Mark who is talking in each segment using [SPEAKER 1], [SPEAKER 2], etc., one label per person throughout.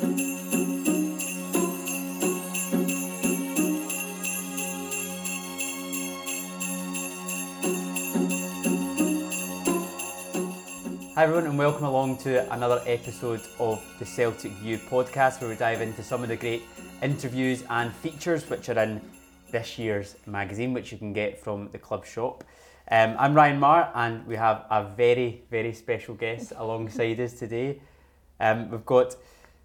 [SPEAKER 1] Hi everyone and welcome along to another episode of the Celtic View podcast where we dive into some of the great interviews and features which are in this year's magazine which you can get from the club shop. Um, I'm Ryan Maher and we have a very very special guest alongside us today. Um, we've got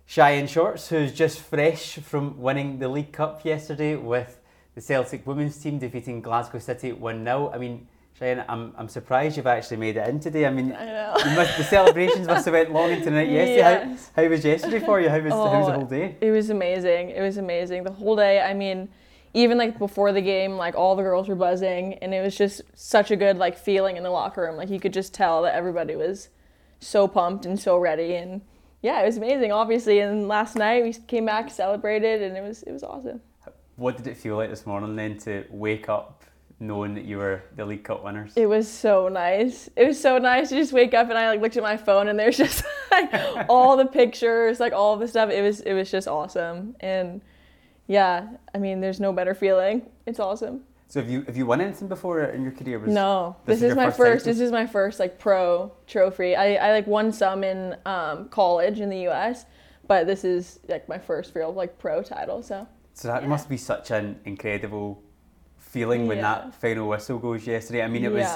[SPEAKER 1] Cheyenne Shorts who's just fresh from winning the League Cup yesterday with the Celtic women's team defeating Glasgow City 1-0. I mean Cheyenne, I'm, I'm surprised you've actually made it in today. I mean,
[SPEAKER 2] I
[SPEAKER 1] must, the celebrations must have went long into the night yesterday.
[SPEAKER 2] Yes.
[SPEAKER 1] How, how was yesterday for you? How was, how was the
[SPEAKER 2] Oh,
[SPEAKER 1] whole day?
[SPEAKER 2] It was amazing. It was amazing. The whole day, I mean, even like before the game, like all the girls were buzzing and it was just such a good like feeling in the locker room. Like you could just tell that everybody was so pumped and so ready and yeah, it was amazing obviously. And last night we came back, celebrated and it was it was awesome.
[SPEAKER 1] What did it feel like this morning then to wake up knowing that you were the League Cup winners?
[SPEAKER 2] It was so nice. It was so nice to just wake up and I like looked at my phone and there's just like all the pictures, like all the stuff. It was it was just awesome. And yeah, I mean, there's no better feeling. It's awesome.
[SPEAKER 1] So have you have you won anything before in your career? Was,
[SPEAKER 2] No,
[SPEAKER 1] this
[SPEAKER 2] this,
[SPEAKER 1] is
[SPEAKER 2] is, my
[SPEAKER 1] first
[SPEAKER 2] first. This is my first like pro trophy. I, I like won some in um, college in the U.S., but this is like my first real like pro title. So
[SPEAKER 1] So that
[SPEAKER 2] Yeah.
[SPEAKER 1] must be such an incredible feeling when
[SPEAKER 2] Yeah.
[SPEAKER 1] that final whistle goes yesterday. I mean, it was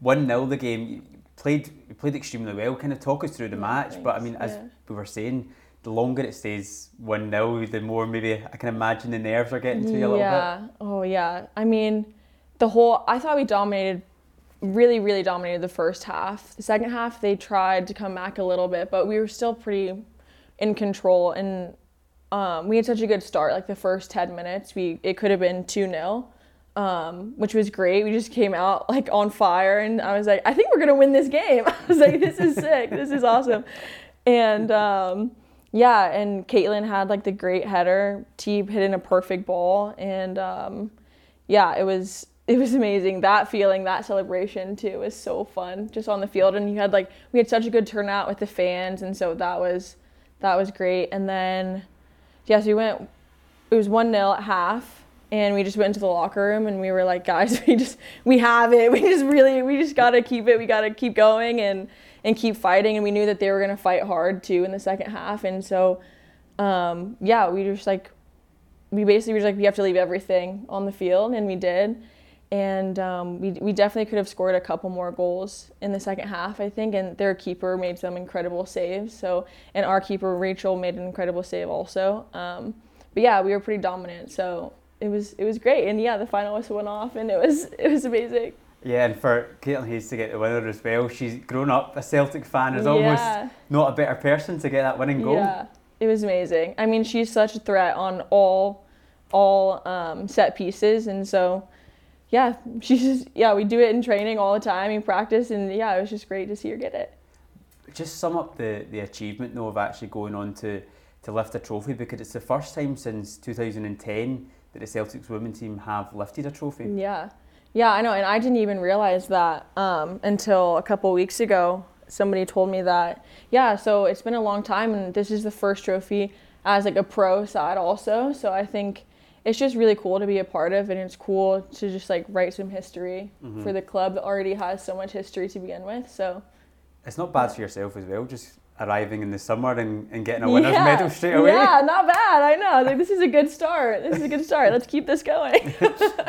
[SPEAKER 1] one 0 the game. You played you played extremely well. Kind of talk us through the
[SPEAKER 2] Yeah,
[SPEAKER 1] match. But I mean, as
[SPEAKER 2] Yeah.
[SPEAKER 1] we were saying, the longer it stays one 0 the more maybe I can imagine the nerves are getting to you a little bit.
[SPEAKER 2] yeah. Oh yeah. I mean, the whole. I thought we dominated, really, really dominated the first half. The second half, they tried to come back a little bit, but we were still pretty in control. And um, we had such a good start. Like the first ten minutes, we it could have been two 0 um, which was great. We just came out like on fire, and I was like, I think we're gonna win this game. I was like, this is sick. This is awesome. And um, yeah, and Caitlin had like the great header. Teeb hit in a perfect ball, and um, yeah, it was it was amazing. That feeling, that celebration too, was so fun. Just on the field, and you had like we had such a good turnout with the fans, and so that was that was great. And then yes, we went. It was one 0 at half, and we just went into the locker room, and we were like, guys, we just we have it. We just really we just gotta keep it. We gotta keep going and and keep fighting. And we knew that they were gonna fight hard too in the second half, and so um, yeah, we just like we basically were just like we have to leave everything on the field, and we did. And um, we, we definitely could have scored a couple more goals in the second half, I think. And their keeper made some incredible saves. So, and our keeper Rachel made an incredible save also. Um, but yeah, we were pretty dominant. So it was it was great. And yeah, the final whistle went off, and it was it was amazing.
[SPEAKER 1] Yeah, and for Caitlin Hayes to get the winner as well, she's grown up a Celtic fan. Is almost not a better person to get that winning goal.
[SPEAKER 2] Yeah, it was amazing. I mean, she's such a threat on all all um, set pieces, and so yeah, she's just yeah. We do it in training all the time, in practice, and yeah, it was just great to see her get it.
[SPEAKER 1] Just sum up the, the achievement though of actually going on to, to lift a trophy because it's the first time since 2010 that the Celtics women team have lifted a trophy.
[SPEAKER 2] Yeah, yeah, I know, and I didn't even realize that um, until a couple weeks ago. Somebody told me that yeah, so it's been a long time, and this is the first trophy as like a pro side also. So I think it's just really cool to be a part of, and it's cool to just like write some history for the club that already has so much history to begin with. So
[SPEAKER 1] It's not bad for yourself as well, just arriving in the summer and, and getting a winner's
[SPEAKER 2] yeah,
[SPEAKER 1] medal straight away.
[SPEAKER 2] Yeah, not bad. I know. Like this is a good start. This is a good start. Let's keep this going.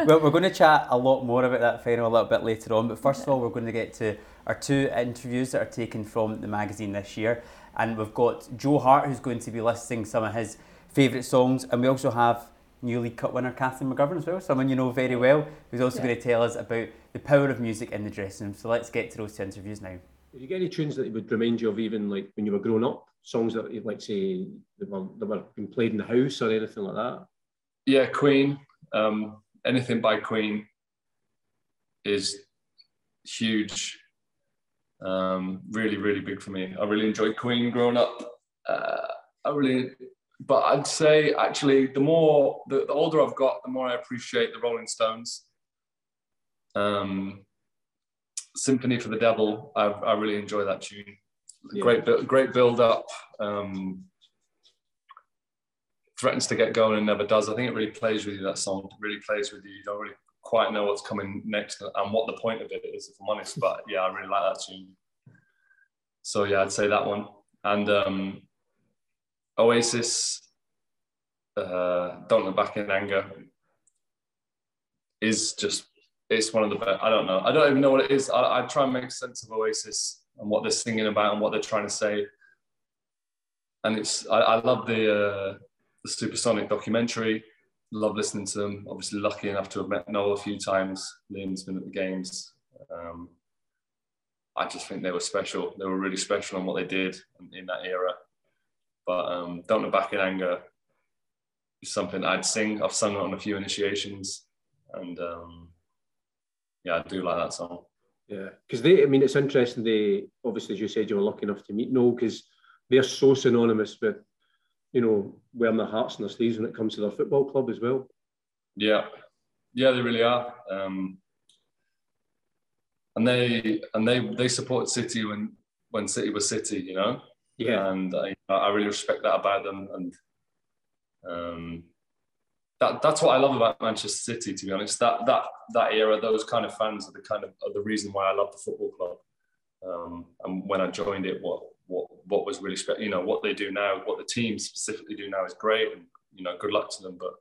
[SPEAKER 1] well, we're going to chat a lot more about that final a little bit later on, but first of all, we're going to get to our two interviews that are taken from the magazine this year. And we've got Joe Hart, who's going to be listing some of his favourite songs, and we also have new League Cup winner Kathleen McGovern as well, someone you know very well, who's also
[SPEAKER 2] Yeah.
[SPEAKER 1] going to tell us about the power of music in the dressing room. So let's get to those two interviews now.
[SPEAKER 3] Did you get any tunes that would remind you of even like when you were growing up? Songs that you like say that were, that were being played in the house or anything like that?
[SPEAKER 4] Yeah, Queen. Um, anything by Queen is huge. Um, really, really big for me. I really enjoyed Queen growing up. Uh, I really, but I'd say actually, the more the, the older I've got, the more I appreciate the Rolling Stones. Um, Sympathy for the Devil. I, I really enjoy that tune.
[SPEAKER 3] Yeah.
[SPEAKER 4] Great, great build up. Um, threatens to get going and never does. I think it really plays with you. That song really plays with you. You don't really quite know what's coming next and what the point of it is, if I'm honest. But yeah, I really like that tune. So yeah, I'd say that one. And um, Oasis, uh, Don't Look Back in Anger, is just it's one of the best. I don't know. I don't even know what it is. I, I try and make sense of Oasis and what they're singing about and what they're trying to say. And it's I, I love the uh, the Supersonic documentary. Love listening to them. Obviously, lucky enough to have met Noel a few times. Liam's been at the games. Um, I just think they were special. They were really special on what they did in, that era. But um, Don't Look Back in Anger is something I'd sing. I've sung it on a few initiations. And um, yeah, I do like that song.
[SPEAKER 3] Yeah, because they, I mean, it's interesting. They obviously, as you said, you were lucky enough to meet Noel because they're so synonymous with, you know, wearing their hearts on their sleeves when it comes to their football club as well.
[SPEAKER 4] Yeah, yeah, they really are. Um, and they and they they support City when when City was City, you know.
[SPEAKER 3] Yeah.
[SPEAKER 4] And I, I really respect that about them, and um, that that's what I love about Manchester City. To be honest, that that that era, those kind of fans are the kind of the reason why I love the football club. Um, and when I joined it, what what what was really special, you know, what they do now, what the team specifically do now is great, and you know, good luck to them. But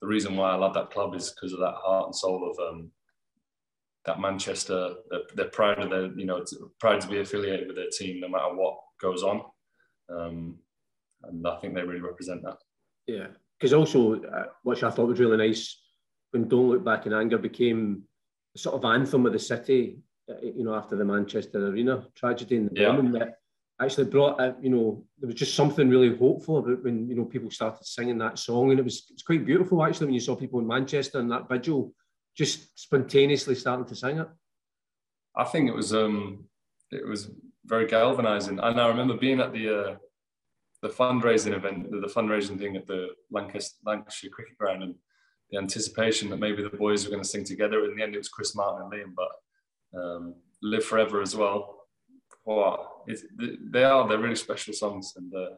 [SPEAKER 4] the reason why I love that club is because of that heart and soul of um, that Manchester. They're, they're, proud of their, you know, proud to be affiliated with their team, no matter what goes on. Um, and I think they really represent that.
[SPEAKER 3] Yeah, because also, uh, which I thought was really nice, when Don't Look Back in Anger became a sort of anthem of the city, uh, you know, after the Manchester Arena tragedy and the yeah. bombing, that actually brought, uh, you know, there was just something really hopeful about when, you know, people started singing that song. And it was, it's quite beautiful, actually, when you saw people in Manchester and that vigil just spontaneously starting to sing it?
[SPEAKER 4] I think it was um, it was very galvanizing. And I remember being at the uh, the fundraising event, the, fundraising thing at the Lancaster, Lancashire Cricket Ground, and the anticipation that maybe the boys were going to sing together. In the end, it was Chris Martin and Liam, but um, "Live Forever" as well. Wow, they are they're really special songs, and uh,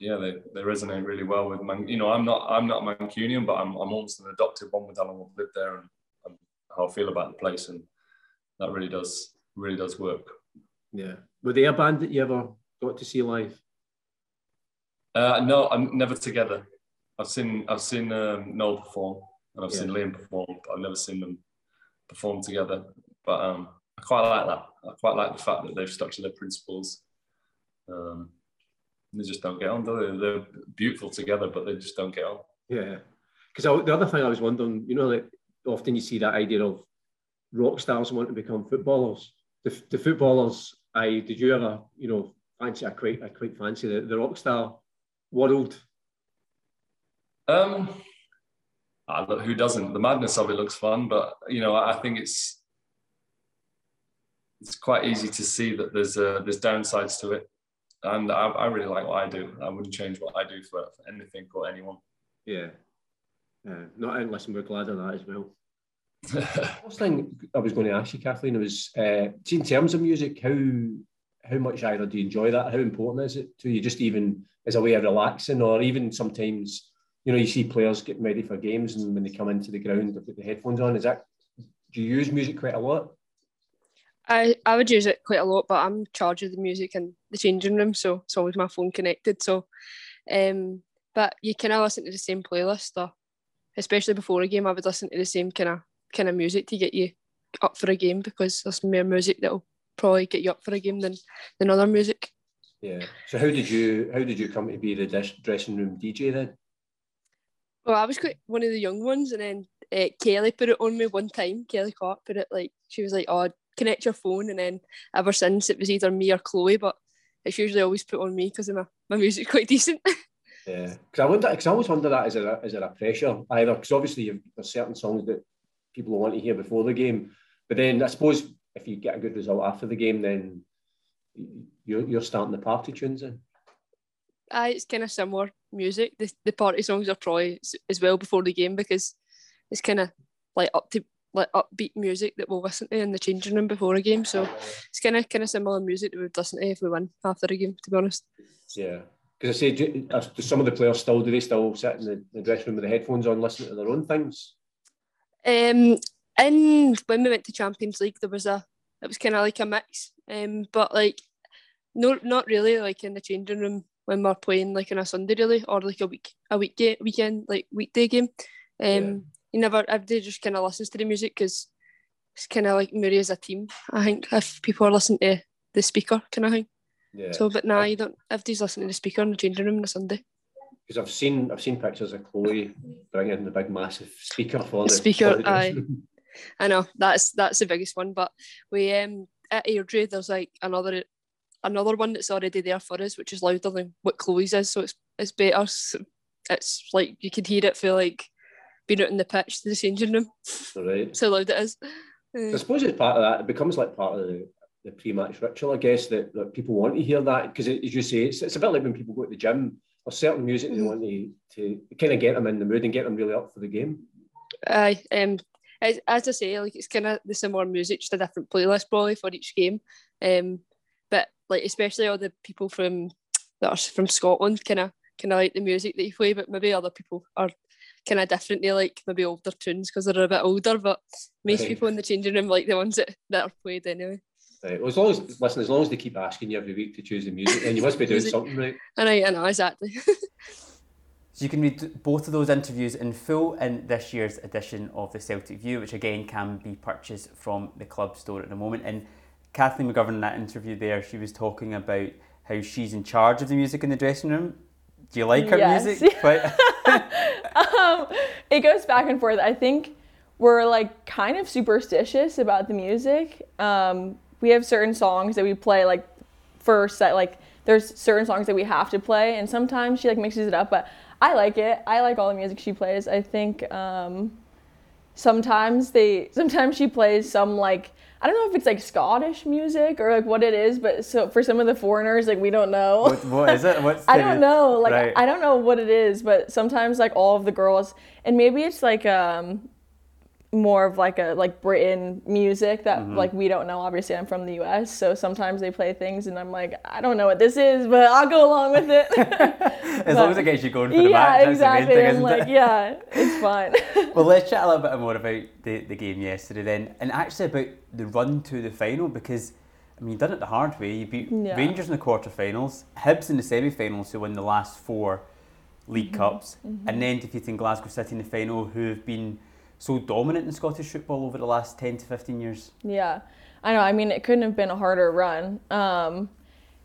[SPEAKER 4] yeah, they, they resonate really well with Man. You know, I'm not I'm not Mancunian, but I'm I'm almost an adopted one with Alan lived there and, and how I feel about the place, and that really does really does work.
[SPEAKER 3] Yeah, were they a band that you ever got to see live?
[SPEAKER 4] Uh, no, I'm never together. I've seen I've seen um, Noel perform and I've yeah. seen Liam perform, but I've never seen them perform together. But um, I quite like that. I quite like the fact that they've stuck to their principles. Um, they just don't get on. They? They're beautiful together, but they just don't get on.
[SPEAKER 3] Yeah, because the other thing I was wondering, you know, like often you see that idea of rock stars wanting to become footballers. The, the footballers, I did you ever, you know, fancy? I quite, I quite fancy the, the rock star world.
[SPEAKER 4] Um, ah, look, who doesn't? The madness of it looks fun, but you know, I think it's it's quite easy to see that there's uh, there's downsides to it and I, I, really like what I do. I wouldn't change what I do for, for anything or anyone.
[SPEAKER 3] Yeah, uh, not unless we're glad of that as well. First thing I was going to ask you, Kathleen, was uh, in terms of music, how how much either do you enjoy that? How important is it to you? Just even as a way of relaxing, or even sometimes, you know, you see players getting ready for games, and when they come into the ground, they put the headphones on. Is that do you use music quite a lot?
[SPEAKER 5] I, I would use it quite a lot, but I'm in charge of the music in the changing room, so it's always my phone connected. So, um, but you kind of listen to the same playlist, or especially before a game, I would listen to the same kind of kind of music to get you up for a game because there's more music that'll probably get you up for a game than than other music.
[SPEAKER 3] Yeah. So how did you how did you come to be the dressing room DJ then?
[SPEAKER 5] Well, I was quite one of the young ones, and then uh, Kelly put it on me one time. Kelly Clark put it like she was like, "Oh, connect your phone, and then ever since it was either me or Chloe, but it's usually always put on me because my, my music's quite decent.
[SPEAKER 3] yeah, because I wonder, because I always wonder that is there a, is there a pressure either? Because obviously there's certain songs that people want to hear before the game, but then I suppose if you get a good result after the game, then you're you're starting the party tunes in.
[SPEAKER 5] Aye, it's kind of similar music. The, the party songs are probably as well before the game because it's kind of like up to like upbeat music that we'll listen to in the changing room before a game. So it's kind of kind of similar music that we'd listen to if we win after a game. To be honest.
[SPEAKER 3] Yeah, Because I say, do, do, some of the players still do they still sit in the, the dressing room with the headphones on, listening to their own things?
[SPEAKER 5] Um, and when we went to Champions League, there was a it was kind of like a mix. Um, but like, no, not really. Like in the changing room when we're playing like on a Sunday really, or like a week, a week weekend, like weekday game. Um, yeah. you never, everybody just kind of listens to the music because it's kind of like Moray as a team. I think if people are listening to the speaker kind of thing. Yeah. So, but now nah, you don't. Everybody's listening to the speaker in the changing room on a Sunday.
[SPEAKER 3] Because I've seen I've seen pictures of Chloe bringing the big massive speaker for the
[SPEAKER 5] speaker. Aye, I know that's that's the biggest one. But we um at Airdrie there's like another another one that's already there for us, which is louder than what Chloe's is. So it's it's better. It's like you can hear it feel like being out in the pitch to the changing room.
[SPEAKER 3] Right.
[SPEAKER 5] so loud it is.
[SPEAKER 3] I suppose it's part of that. It becomes like part of the, the pre-match ritual, I guess, that, that people want to hear that because, as you say, it's, it's a bit like when people go to the gym. There's certain music mm-hmm. they want to, to kind of get them in the mood and get them really up for the game.
[SPEAKER 5] Aye, um, as, as I say, like it's kind of the similar music, just a different playlist probably for each game. Um, but like especially all the people from that are from Scotland, kind of kind of like the music that you play, but maybe other people are kind of different. They like maybe older tunes because they're a bit older, but most right. people in the changing room like the ones that, that are played anyway.
[SPEAKER 3] Right. Well, as long as listen, as long as they keep asking you every week to choose the music, then you must be doing something right.
[SPEAKER 5] I know, I know exactly.
[SPEAKER 1] So you can read both of those interviews in full in this year's edition of the Celtic View, which again can be purchased from the club store at the moment. And Kathleen McGovern in that interview there, she was talking about how she's in charge of the music in the dressing room. Do you like her yes. music?
[SPEAKER 2] um, it goes back and forth. I think we're like kind of superstitious about the music. Um, we have certain songs that we play like first that like there's certain songs that we have to play and sometimes she like mixes it up but I like it. I like all the music she plays. I think um, sometimes they sometimes she plays some like I don't know if it's like Scottish music or like what it is, but so for some of the foreigners, like we don't know.
[SPEAKER 1] what, what is it? What's
[SPEAKER 2] I don't know. Like right. I don't know what it is, but sometimes like all of the girls, and maybe it's like um more of like a like Britain music that mm-hmm. like we don't know. Obviously, I'm from the U.S., so sometimes they play things, and I'm like, I don't know what this is, but I'll go along with it.
[SPEAKER 1] as but, long as it gets you going for the
[SPEAKER 2] yeah,
[SPEAKER 1] match,
[SPEAKER 2] exactly.
[SPEAKER 1] thing,
[SPEAKER 2] I'm like,
[SPEAKER 1] it?
[SPEAKER 2] yeah, it's fine.
[SPEAKER 1] well, let's chat a little bit more about the, the game yesterday then, and actually about the run to the final because. I mean, you done it the hard way. You beat yeah. Rangers in the quarterfinals, Hibs in the semi-finals, who won the last four League mm-hmm. Cups, mm-hmm. and then defeating Glasgow City in the final, who have been so dominant in Scottish football over the last 10 to 15 years.
[SPEAKER 2] Yeah, I know. I mean, it couldn't have been a harder run. Um,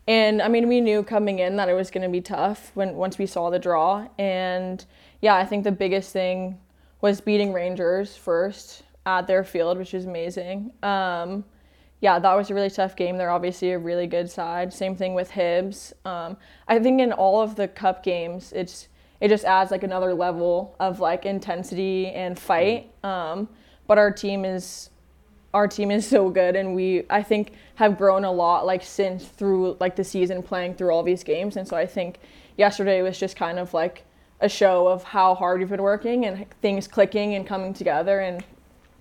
[SPEAKER 2] and I mean, we knew coming in that it was going to be tough when once we saw the draw. And yeah, I think the biggest thing was beating Rangers first at their field, which is amazing. Um, yeah, that was a really tough game. They're obviously a really good side. Same thing with Hibs. Um, I think in all of the cup games, it's it just adds like another level of like intensity and fight. Um, but our team is our team is so good and we I think have grown a lot like since through like the season playing through all these games and so I think yesterday was just kind of like a show of how hard we've been working and things clicking and coming together and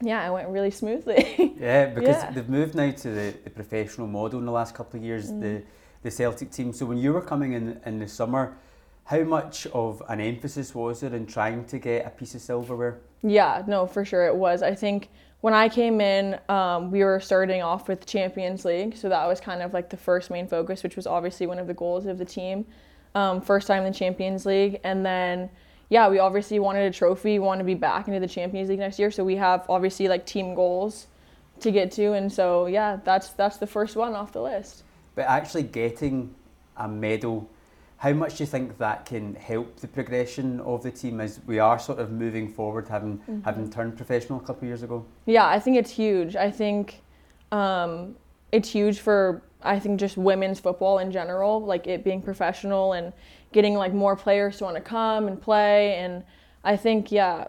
[SPEAKER 2] yeah, it went really smoothly.
[SPEAKER 1] yeah, because yeah. they've moved now to the, the professional model in the last couple of years, mm. the the Celtic team. So when you were coming in in the summer, how much of an emphasis was there in trying to get a piece of silverware?
[SPEAKER 2] Yeah, no, for sure it was. I think when I came in, um, we were starting off with Champions League, so that was kind of like the first main focus, which was obviously one of the goals of the team. Um, first time in the Champions League, and then yeah, we obviously wanted a trophy, want to be back into the Champions League next year, so we have obviously like team goals to get to, and so yeah, that's that's the first one off the list.
[SPEAKER 1] But actually getting a medal how much do you think that can help the progression of the team as we are sort of moving forward, having mm-hmm. having turned professional a couple of years ago?
[SPEAKER 2] Yeah, I think it's huge. I think um, it's huge for I think just women's football in general, like it being professional and getting like more players to want to come and play. And I think yeah,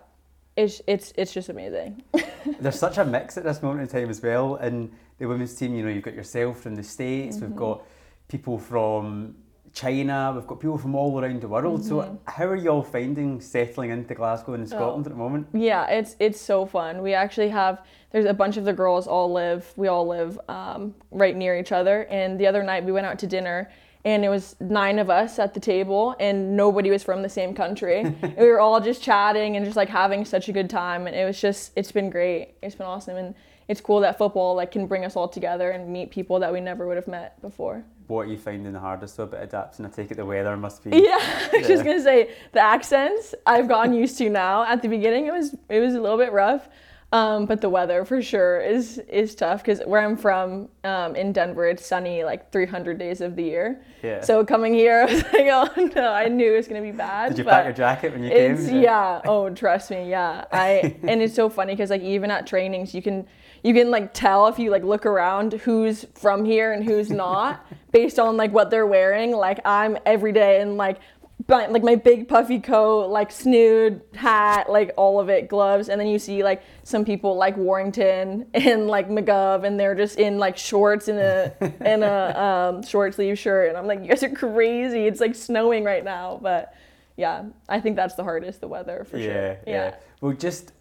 [SPEAKER 2] it's it's it's just amazing.
[SPEAKER 1] There's such a mix at this moment in time as well in the women's team. You know, you've got yourself from the states, mm-hmm. we've got people from China, we've got people from all around the world. Mm-hmm. So how are you all finding settling into Glasgow and Scotland oh. at the moment?
[SPEAKER 2] Yeah, it's it's so fun. We actually have there's a bunch of the girls all live we all live um, right near each other. And the other night we went out to dinner and it was nine of us at the table and nobody was from the same country and we were all just chatting and just like having such a good time and it was just it's been great it's been awesome and it's cool that football like can bring us all together and meet people that we never would have met before
[SPEAKER 1] what are you finding the hardest so about adapting? I take it the weather must be.
[SPEAKER 2] Yeah, I was just gonna say the accents I've gotten used to now. At the beginning, it was it was a little bit rough, um, but the weather for sure is is tough because where I'm from um, in Denver, it's sunny like 300 days of the year.
[SPEAKER 1] Yeah.
[SPEAKER 2] So coming here, I was like, oh no, I knew it was gonna be bad.
[SPEAKER 1] Did you pack your jacket when you came?
[SPEAKER 2] It's yeah. Oh, trust me, yeah. I and it's so funny because like even at trainings, you can you can like tell if you like look around who's from here and who's not based on like what they're wearing. Like I'm every day in like like my big puffy coat, like snood hat, like all of it, gloves, and then you see like some people like Warrington and like McGov, and they're just in like shorts and a and a um, short sleeve shirt, and I'm like, you guys are crazy. It's like snowing right now, but yeah, I think that's the hardest, the weather for
[SPEAKER 1] yeah,
[SPEAKER 2] sure.
[SPEAKER 1] Yeah, yeah. Well, just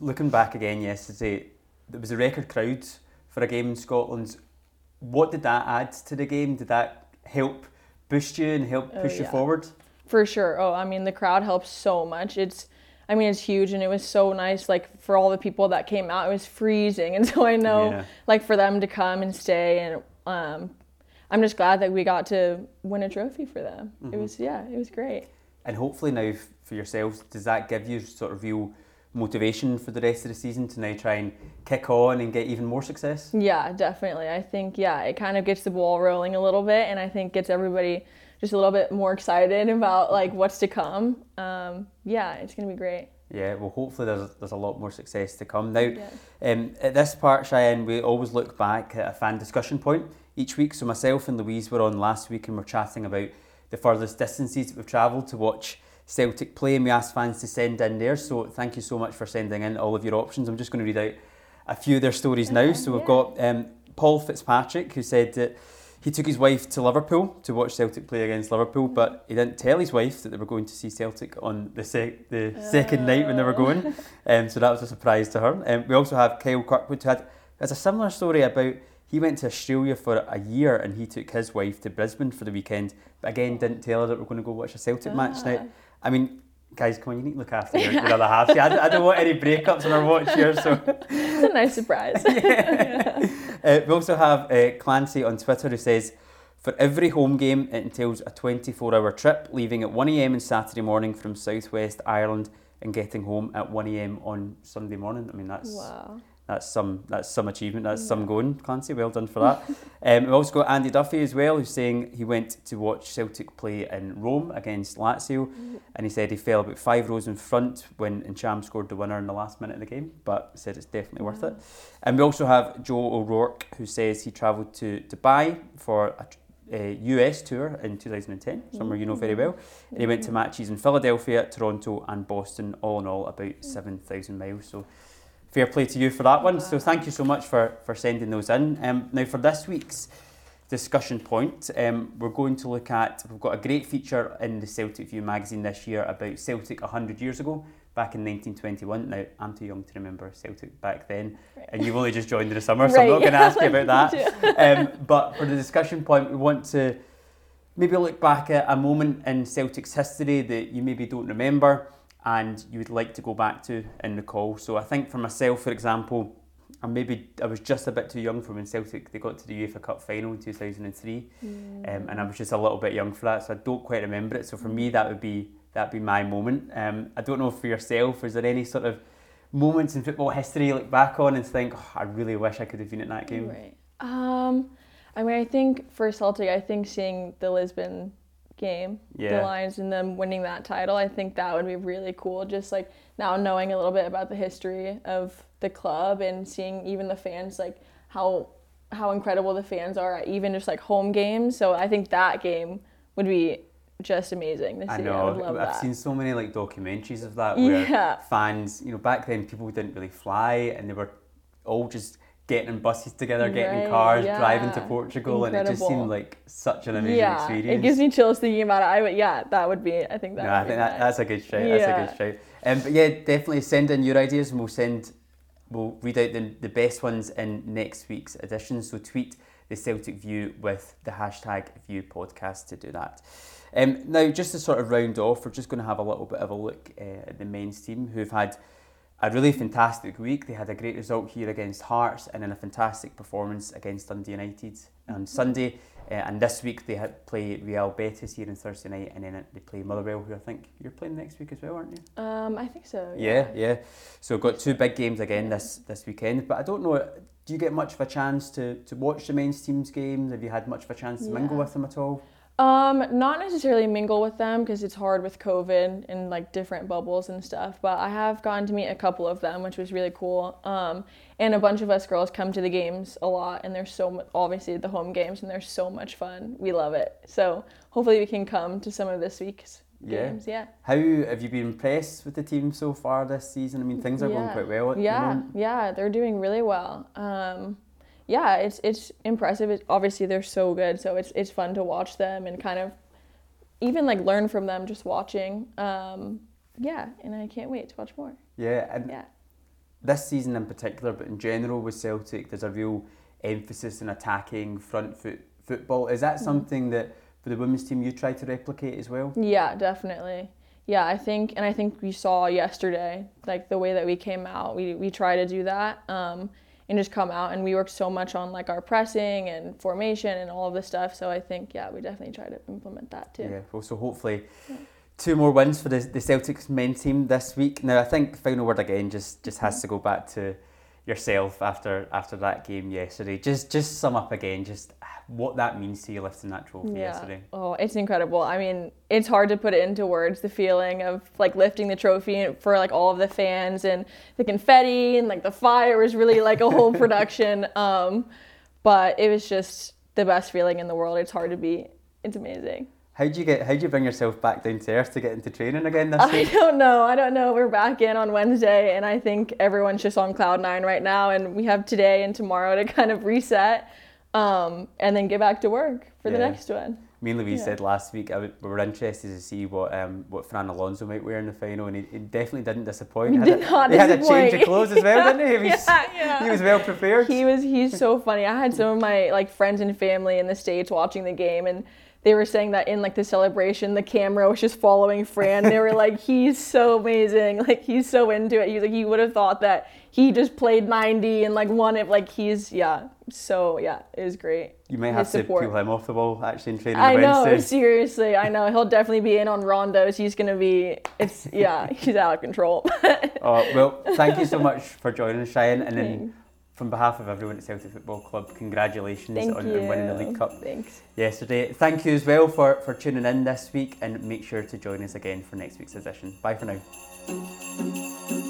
[SPEAKER 1] looking back again yesterday, there was a record crowd for a game in Scotland. What did that add to the game? Did that help boost you and help oh, push oh, yeah. you forward?
[SPEAKER 2] For sure. Oh, I mean, the crowd helps so much. It's, I mean, it's huge, and it was so nice. Like for all the people that came out, it was freezing, and so I know, yeah. like for them to come and stay, and um, I'm just glad that we got to win a trophy for them. Mm-hmm. It was, yeah, it was great.
[SPEAKER 1] And hopefully now for yourselves, does that give you sort of real motivation for the rest of the season to now try and kick on and get even more success?
[SPEAKER 2] Yeah, definitely. I think yeah, it kind of gets the ball rolling a little bit, and I think gets everybody just a little bit more excited about like what's to come. Um, yeah, it's gonna be great.
[SPEAKER 1] Yeah, well, hopefully there's there's a lot more success to come. Now, yeah. um, at this part, Cheyenne, we always look back at a fan discussion point each week. So myself and Louise were on last week, and we're chatting about the furthest distances that we've travelled to watch Celtic play, and we asked fans to send in there. So thank you so much for sending in all of your options. I'm just going to read out a few of their stories now. So we've got um, Paul Fitzpatrick who said that he took his wife to Liverpool to watch Celtic play against Liverpool, but he didn't tell his wife that they were going to see Celtic on the, sec- the second night when they were going. Um, so that was a surprise to her. Um, we also have Kyle Kirkwood who had has a similar story about he went to Australia for a year and he took his wife to Brisbane for the weekend, but again didn't tell her that we're going to go watch a Celtic match now. I mean, guys, come on, you need to look after your, your other half. I, I, don't want any breakups on our watch here, so
[SPEAKER 2] it's a nice surprise.
[SPEAKER 1] yeah. uh, we also have uh, Clancy on Twitter who says, for every home game, it entails a 24-hour trip, leaving at 1 a.m. on Saturday morning from Southwest Ireland and getting home at 1 a.m. on Sunday morning. I mean, that's
[SPEAKER 2] wow
[SPEAKER 1] that's some that's some achievement. That's yeah. some going, Clancy. Well done for that. um, we've also got Andy Duffy as well, who's saying he went to watch Celtic play in Rome against Lazio, mm-hmm. and he said he fell about five rows in front when Ntcham scored the winner in the last minute of the game, but said it's definitely worth it. And we also have Joe O'Rourke, who says he travelled to Dubai for a, US tour in 2010, somewhere you know very well. And he went to matches in Philadelphia, Toronto, and Boston. All in all, about seven thousand miles. So fair play to you for that one. So thank you so much for, for sending those in. Um, now for this week's discussion point, um, we're going to look at, we've got a great feature in the Celtic View magazine this year about Celtic 100 years ago, back in 1921. Now, I'm too young to remember Celtic back then, right. and you've only just joined in the summer, so right. I'm not going to ask you about that. um, but for the discussion point, we want to maybe look back at a moment in Celtic's history that you maybe don't remember and you would like to go back to in the call. So I think for myself, for example, and maybe I was just a bit too young for when Celtic they got to the UEFA Cup final in 2003, mm. um, and I was just a little bit young for that, so I don't quite remember it. So for me, that would be that be my moment. Um, I don't know for yourself, is there any sort of moments in football history you look back on and think, oh, I really wish I could have been at that game?
[SPEAKER 2] Right. Um, I mean, I think for Celtic, I think seeing the Lisbon game, yeah. the Lions, and them winning that title. I think that would be really cool. Just like now knowing a little bit about the history of the club and seeing even the fans, like how how incredible the fans are at even just like home games. So I think that game would be just amazing see. I
[SPEAKER 1] know.
[SPEAKER 2] I
[SPEAKER 1] have
[SPEAKER 2] that.
[SPEAKER 1] seen so many like documentaries of that where yeah. fans, you know, back then people didn't really fly and they were all just getting buses together, getting right, cars, yeah. driving to Portugal, Incredible. and it just seemed like such an amazing
[SPEAKER 2] yeah,
[SPEAKER 1] experience.
[SPEAKER 2] It gives me chills thinking about it. I would, yeah, that would be. I think that.
[SPEAKER 1] No, I think that, that's a good shout. Yeah. That's a good shout. Um, but yeah, definitely send in your ideas, and we'll send, we'll read out the, the best ones in next week's edition. So tweet the Celtic View with the hashtag View Podcast to do that. Um, now, just to sort of round off, we're just going to have a little bit of a look uh, at the men's team who've had a really fantastic week. They had a great result here against Hearts and then a fantastic performance against Dundee United on Sunday. Uh, and this week they had play Real Betis here on Thursday night, and then they play Motherwell, who I think you're playing next week as well, aren't you?
[SPEAKER 2] Um, I think so.
[SPEAKER 1] Yeah, yeah. yeah. So got two big games again this this weekend. But I don't know. Do you get much of a chance to, to watch the men's team's games? Have you had much of a chance to yeah. mingle with them at all?
[SPEAKER 2] Um, not necessarily mingle with them because it's hard with COVID and like different bubbles and stuff. But I have gotten to meet a couple of them, which was really cool. Um, and a bunch of us girls come to the games a lot, and they're so much, obviously the home games, and they're so much fun. We love it. So hopefully we can come to some of this week's yeah. games. Yeah.
[SPEAKER 1] How have you been impressed with the team so far this season? I mean, things are yeah. going quite well.
[SPEAKER 2] yeah, yeah, they're doing really well. Um, yeah, it's it's impressive. It, obviously, they're so good, so it's it's fun to watch them and kind of even like learn from them just watching. Um, yeah, and I can't wait to watch more.
[SPEAKER 1] Yeah, and yeah. this season in particular, but in general with Celtic, there's a real emphasis in attacking front foot football. Is that mm-hmm. something that for the women's team you try to replicate as well?
[SPEAKER 2] Yeah, definitely. Yeah, I think, and I think we saw yesterday, like the way that we came out, we we try to do that. Um, and just come out. And we worked so much on like our pressing and formation and all of this stuff. So I think yeah, we definitely try to implement that too.
[SPEAKER 1] Yeah. Well, so hopefully. Yeah. Two more wins for the, the Celtics men's team this week. Now I think final word again just just has to go back to yourself after after that game yesterday. Just just sum up again, just what that means to you lifting that trophy yeah. yesterday.
[SPEAKER 2] Oh, it's incredible. I mean, it's hard to put it into words. The feeling of like lifting the trophy for like all of the fans and the confetti and like the fire was really like a whole production. Um, but it was just the best feeling in the world. It's hard to beat. It's amazing.
[SPEAKER 1] How do you get? How do you bring yourself back down to earth to get into training again this
[SPEAKER 2] week? I don't know. I don't know. We're back in on Wednesday, and I think everyone's just on cloud nine right now. And we have today and tomorrow to kind of reset, um, and then get back to work for yeah. the next one.
[SPEAKER 1] Me and Louise yeah. said last week we were interested to see what um, what Fran Alonso might wear in the final, and he, he definitely didn't disappoint.
[SPEAKER 2] He,
[SPEAKER 1] he
[SPEAKER 2] did a, not
[SPEAKER 1] He
[SPEAKER 2] had
[SPEAKER 1] a change of clothes as well, didn't he? He was,
[SPEAKER 2] yeah, yeah.
[SPEAKER 1] he was well prepared.
[SPEAKER 2] He was. He's so funny. I had some of my like friends and family in the states watching the game, and they were saying that in like the celebration, the camera was just following Fran. They were like, he's so amazing. Like he's so into it. He's like, he would have thought that he just played 90 and like won it. Like he's, yeah. So yeah, it was great.
[SPEAKER 1] You may have to pull him off the wall actually in training.
[SPEAKER 2] I
[SPEAKER 1] know,
[SPEAKER 2] Wednesday. Eh? seriously. I know. He'll definitely be in on rondos. He's going to be, it's, yeah, he's out of control.
[SPEAKER 1] oh, well, thank you so much for joining us, Cheyenne. And then from behalf of everyone at Celtic Football Club, congratulations on, on, winning the League Cup
[SPEAKER 2] Thanks.
[SPEAKER 1] yesterday. Thank you as well for, for tuning in this week and make sure to join us again for next week's edition. Bye for now.